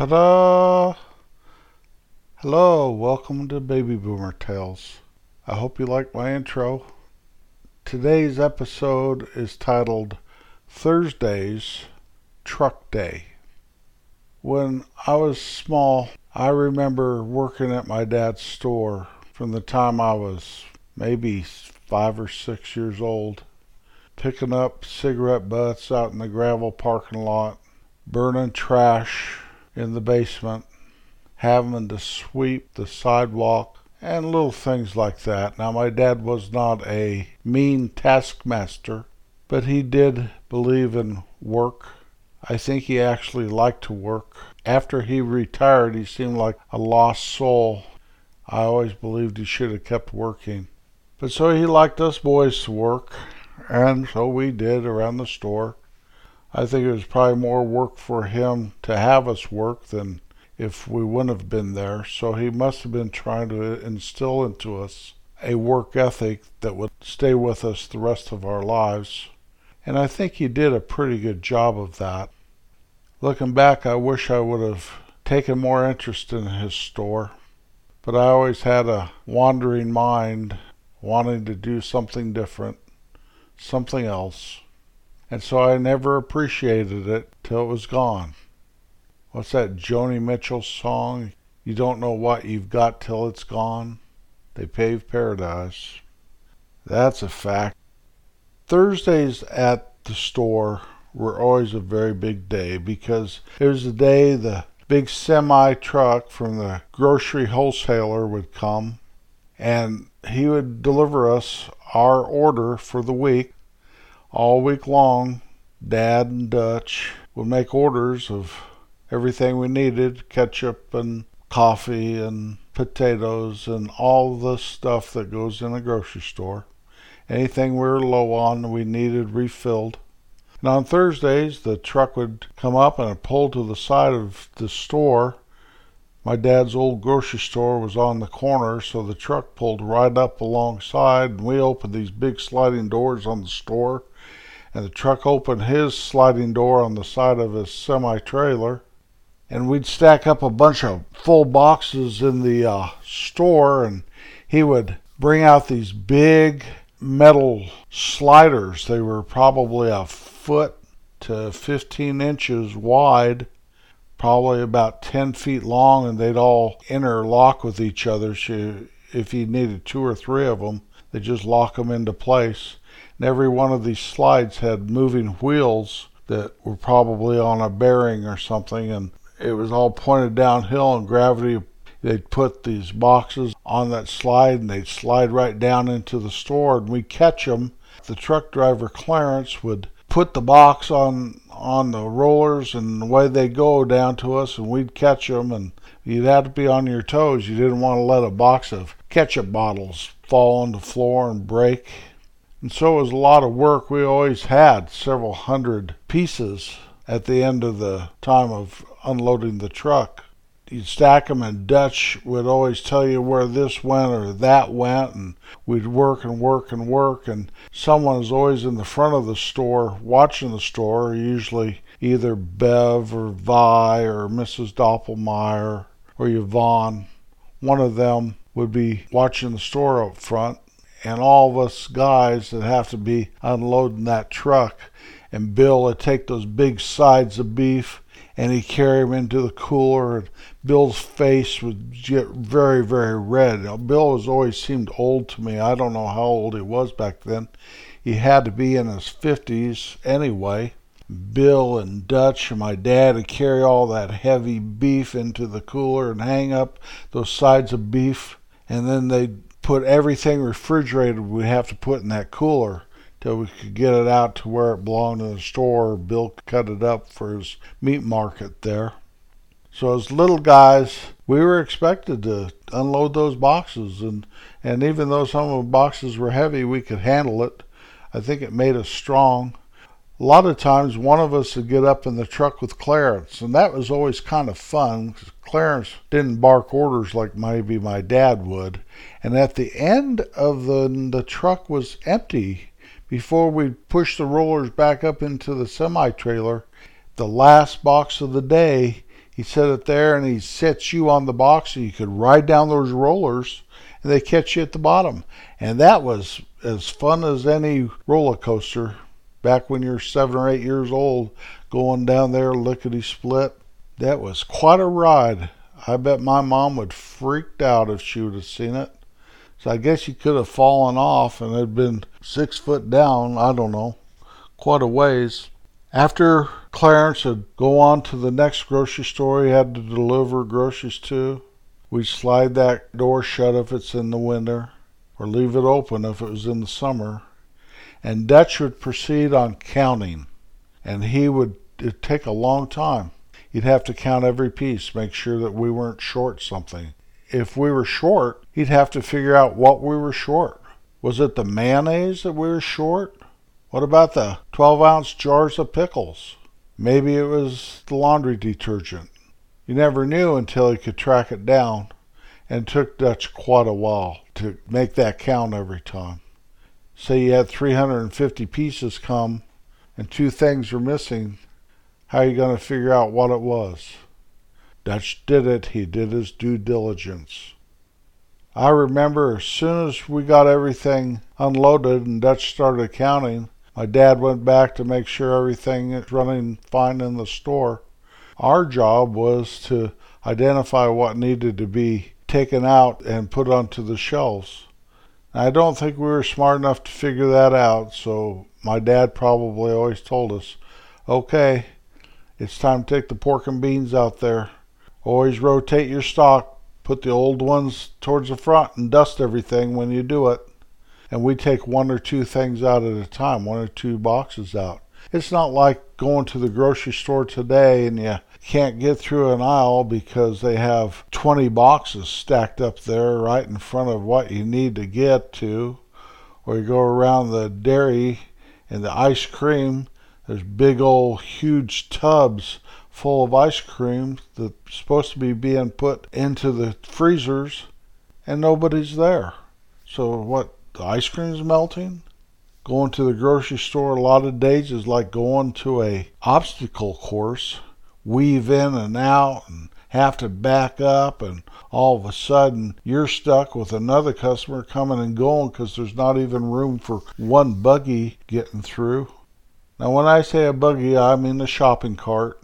Ta-da! Hello, welcome to Baby Boomer Tales. I hope you like my intro. Today's episode is titled Thursday's Truck Day. When I was small, I remember working at my dad's store from the time I was maybe five or six years old, picking up cigarette butts out in the gravel parking lot, burning trash in the basement, having to sweep the sidewalk, and little things like that. Now, my dad was not a mean taskmaster, but he did believe in work. I think he actually liked to work. After he retired, he seemed like a lost soul. I always believed he should have kept working. But so he liked us boys to work, and so we did around the store. I think it was probably more work for him to have us work than if we wouldn't have been there. So he must have been trying to instill into us a work ethic that would stay with us the rest of our lives. And I think he did a pretty good job of that. Looking back, I wish I would have taken more interest in his store, but I always had a wandering mind wanting to do something different, something else. And so I never appreciated it till it was gone. What's that Joni Mitchell song? You don't know what you've got till it's gone. They paved paradise. That's a fact. Thursdays at the store were always a very big day because it was the day the big semi truck from the grocery wholesaler would come and he would deliver us our order for the week. All week long, Dad and Dutch would make orders of everything we needed ketchup and coffee and potatoes and all the stuff that goes in a grocery store. Anything we were low on, we needed refilled. And on Thursdays, the truck would come up and pull to the side of the store my dad's old grocery store was on the corner, so the truck pulled right up alongside, and we opened these big sliding doors on the store, and the truck opened his sliding door on the side of his semi trailer, and we'd stack up a bunch of full boxes in the uh, store, and he would bring out these big metal sliders. They were probably a foot to 15 inches wide probably about 10 feet long, and they'd all interlock with each other. So if you needed two or three of them, they just lock them into place. And every one of these slides had moving wheels that were probably on a bearing or something, and it was all pointed downhill, and gravity. They'd put these boxes on that slide and they'd slide right down into the store, and we'd catch them. The truck driver, Clarence, would put the box on on the rollers and away they go down to us and we'd catch them and you'd have to be on your toes. You didn't want to let a box of ketchup bottles fall on the floor and break. And so it was a lot of work. We always had several hundred pieces at the end of the time of unloading the truck you'd stack them, and Dutch would always tell you where this went or that went, and we'd work and work and work, and someone was always in the front of the store watching the store, usually either Bev or Vi or Mrs. Doppelmayr or Yvonne. One of them would be watching the store up front, and all of us guys that have to be unloading that truck, and Bill would take those big sides of beef and he'd carry them into the cooler and Bill's face would get very, very red. Now, Bill has always seemed old to me. I don't know how old he was back then. He had to be in his 50s anyway. Bill and Dutch and my dad would carry all that heavy beef into the cooler and hang up those sides of beef, and then they'd put everything refrigerated we'd have to put in that cooler till we could get it out to where it belonged in the store. Bill cut it up for his meat market there. So as little guys, we were expected to unload those boxes, and and even though some of the boxes were heavy, we could handle it. I think it made us strong. A lot of times, one of us would get up in the truck with Clarence, and that was always kind of fun. because Clarence didn't bark orders like maybe my dad would, and at the end of the the truck was empty before we pushed the rollers back up into the semi trailer. The last box of the day He set it there and he sets you on the box so you could ride down those rollers and they catch you at the bottom. And that was as fun as any roller coaster back when you're seven or eight years old going down there lickety split. That was quite a ride. I bet my mom would freaked out if she would have seen it. So I guess you could have fallen off and had been six foot down, I don't know, quite a ways. After Clarence would go on to the next grocery store he had to deliver groceries to, we'd slide that door shut if it's in the winter, or leave it open if it was in the summer. And Dutch would proceed on counting, and he would it'd take a long time. He'd have to count every piece, make sure that we weren't short something. If we were short, he'd have to figure out what we were short. Was it the mayonnaise that we were short? What about the 12 ounce jars of pickles? Maybe it was the laundry detergent. You never knew until he could track it down, and took Dutch quite a while to make that count every time. Say you had 350 pieces come and two things were missing, how are you going to figure out what it was? Dutch did it. He did his due diligence. I remember as soon as we got everything unloaded and Dutch started counting, my dad went back to make sure everything is running fine in the store. Our job was to identify what needed to be taken out and put onto the shelves. I don't think we were smart enough to figure that out, so my dad probably always told us, okay, it's time to take the pork and beans out there. Always rotate your stock, put the old ones towards the front, and dust everything when you do it and we take one or two things out at a time, one or two boxes out. It's not like going to the grocery store today and you can't get through an aisle because they have 20 boxes stacked up there right in front of what you need to get to. Or you go around the dairy and the ice cream, there's big old huge tubs full of ice cream that's supposed to be being put into the freezers and nobody's there. So what the ice cream's melting. Going to the grocery store a lot of days is like going to a obstacle course, weave in and out and have to back up and all of a sudden you're stuck with another customer coming and going because there's not even room for one buggy getting through. Now when I say a buggy, I mean a shopping cart.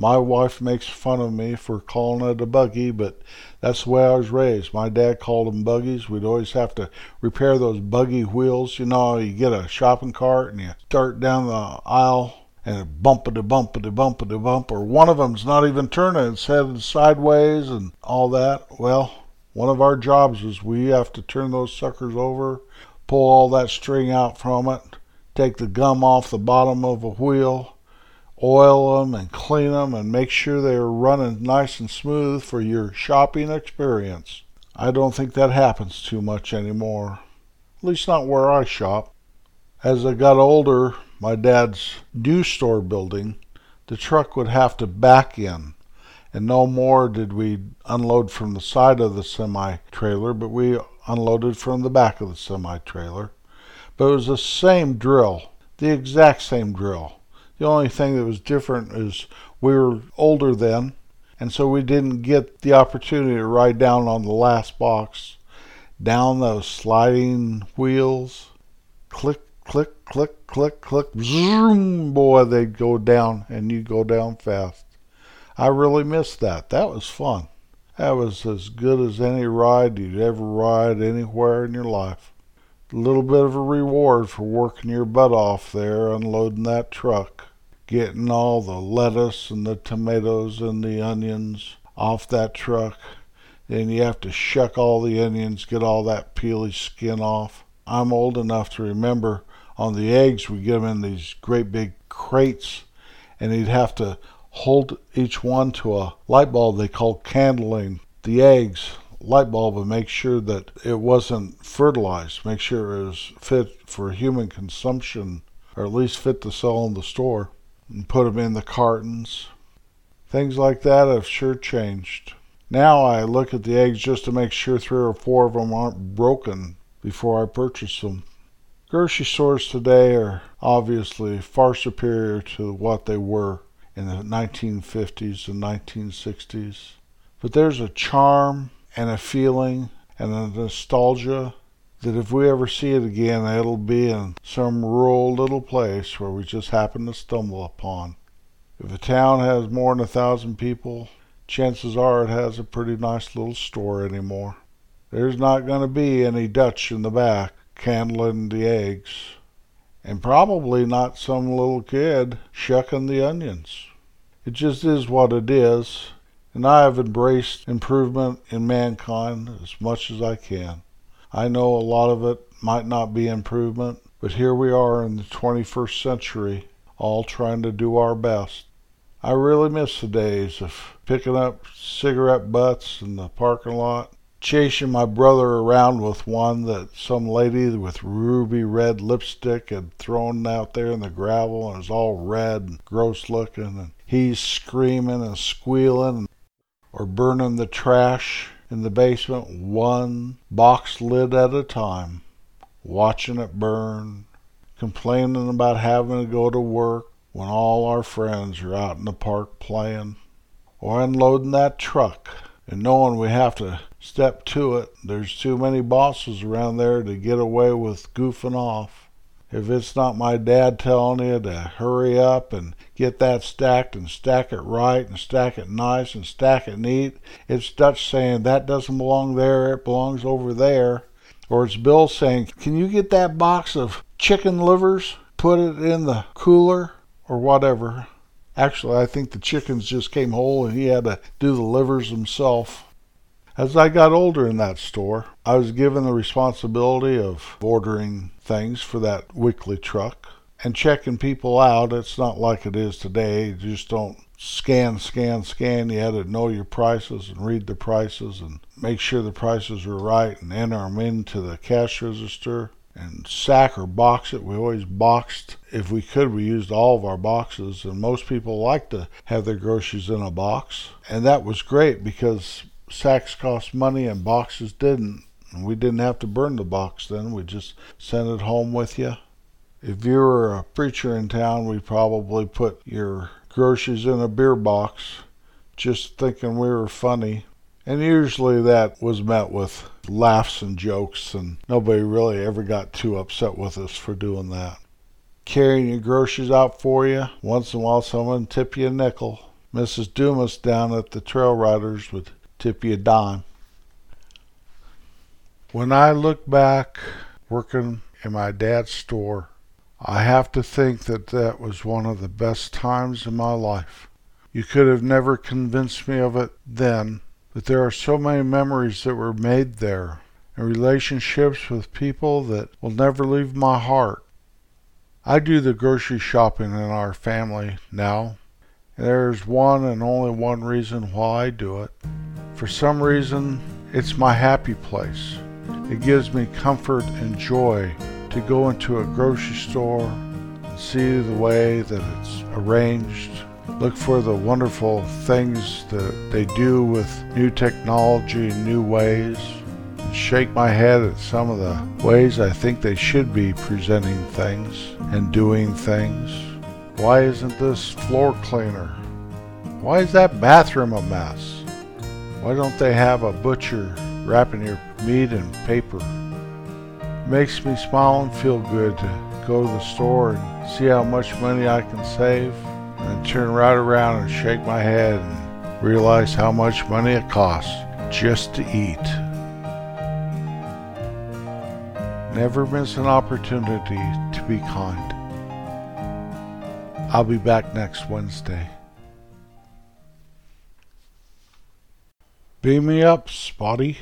My wife makes fun of me for calling it a buggy, but that's the way I was raised. My dad called them buggies. We'd always have to repair those buggy wheels. You know, you get a shopping cart and you start down the aisle and it bumpity bumpity bumpity bump, or one of them's not even turning, it's headed sideways and all that. Well, one of our jobs is we have to turn those suckers over, pull all that string out from it, take the gum off the bottom of a wheel, oil them and clean them and make sure they are running nice and smooth for your shopping experience. I don't think that happens too much anymore, at least not where I shop. As I got older, my dad's new store building, the truck would have to back in, and no more did we unload from the side of the semi trailer, but we unloaded from the back of the semi trailer. But it was the same drill, the exact same drill. The only thing that was different is we were older then, and so we didn't get the opportunity to ride down on the last box, down those sliding wheels, click, click, click, click, click, zoom, boy, they'd go down, and you go down fast. I really missed that. That was fun. That was as good as any ride you'd ever ride anywhere in your life. A little bit of a reward for working your butt off there unloading that truck getting all the lettuce and the tomatoes and the onions off that truck. Then you have to shuck all the onions, get all that peely skin off. I'm old enough to remember on the eggs we get them in these great big crates, and he'd have to hold each one to a light bulb they called candling the eggs light bulb and make sure that it wasn't fertilized, make sure it was fit for human consumption, or at least fit to sell in the store and put them in the cartons. Things like that have sure changed. Now I look at the eggs just to make sure three or four of them aren't broken before I purchase them. Grocery stores today are obviously far superior to what they were in the 1950s and 1960s. But there's a charm and a feeling and a nostalgia that if we ever see it again, it'll be in some rural little place where we just happen to stumble upon. If a town has more than a thousand people, chances are it has a pretty nice little store anymore. There's not going to be any Dutch in the back candling the eggs, and probably not some little kid shucking the onions. It just is what it is, and I have embraced improvement in mankind as much as I can. I know a lot of it might not be improvement, but here we are in the 21st century, all trying to do our best. I really miss the days of picking up cigarette butts in the parking lot, chasing my brother around with one that some lady with ruby red lipstick had thrown out there in the gravel and was all red and gross looking, and he's screaming and squealing, or burning the trash in the basement one box lid at a time, watching it burn, complaining about having to go to work when all our friends are out in the park playing, or unloading that truck and knowing we have to step to it. There's too many bosses around there to get away with goofing off. If it's not my dad telling you to hurry up and get that stacked and stack it right and stack it nice and stack it neat, it's Dutch saying that doesn't belong there, it belongs over there. Or it's Bill saying, Can you get that box of chicken livers? Put it in the cooler or whatever. Actually, I think the chickens just came whole and he had to do the livers himself. As I got older in that store, I was given the responsibility of ordering things for that weekly truck and checking people out. It's not like it is today. You just don't scan, scan, scan. You had to know your prices and read the prices and make sure the prices were right and enter them into the cash register and sack or box it. We always boxed. If we could, we used all of our boxes, and most people like to have their groceries in a box. And that was great because sacks cost money and boxes didn't. And we didn't have to burn the box then. We just sent it home with you. If you were a preacher in town, we probably put your groceries in a beer box, just thinking we were funny. And usually that was met with laughs and jokes, and nobody really ever got too upset with us for doing that. Carrying your groceries out for you, once in a while someone tip you a nickel. Mrs. Dumas down at the Trail Riders would tip you a dime. When I look back working in my dad's store, I have to think that that was one of the best times in my life. You could have never convinced me of it then, but there are so many memories that were made there and relationships with people that will never leave my heart. I do the grocery shopping in our family now, and there is one and only one reason why I do it. For some reason, it's my happy place. It gives me comfort and joy to go into a grocery store and see the way that it's arranged, look for the wonderful things that they do with new technology and new ways, and shake my head at some of the ways I think they should be presenting things and doing things. Why isn't this floor cleaner? Why is that bathroom a mess? Why don't they have a butcher wrapping your meat in paper? It makes me smile and feel good to go to the store and see how much money I can save and turn right around and shake my head and realize how much money it costs just to eat. Never miss an opportunity to be kind. I'll be back next Wednesday. Beam me up, Spotty.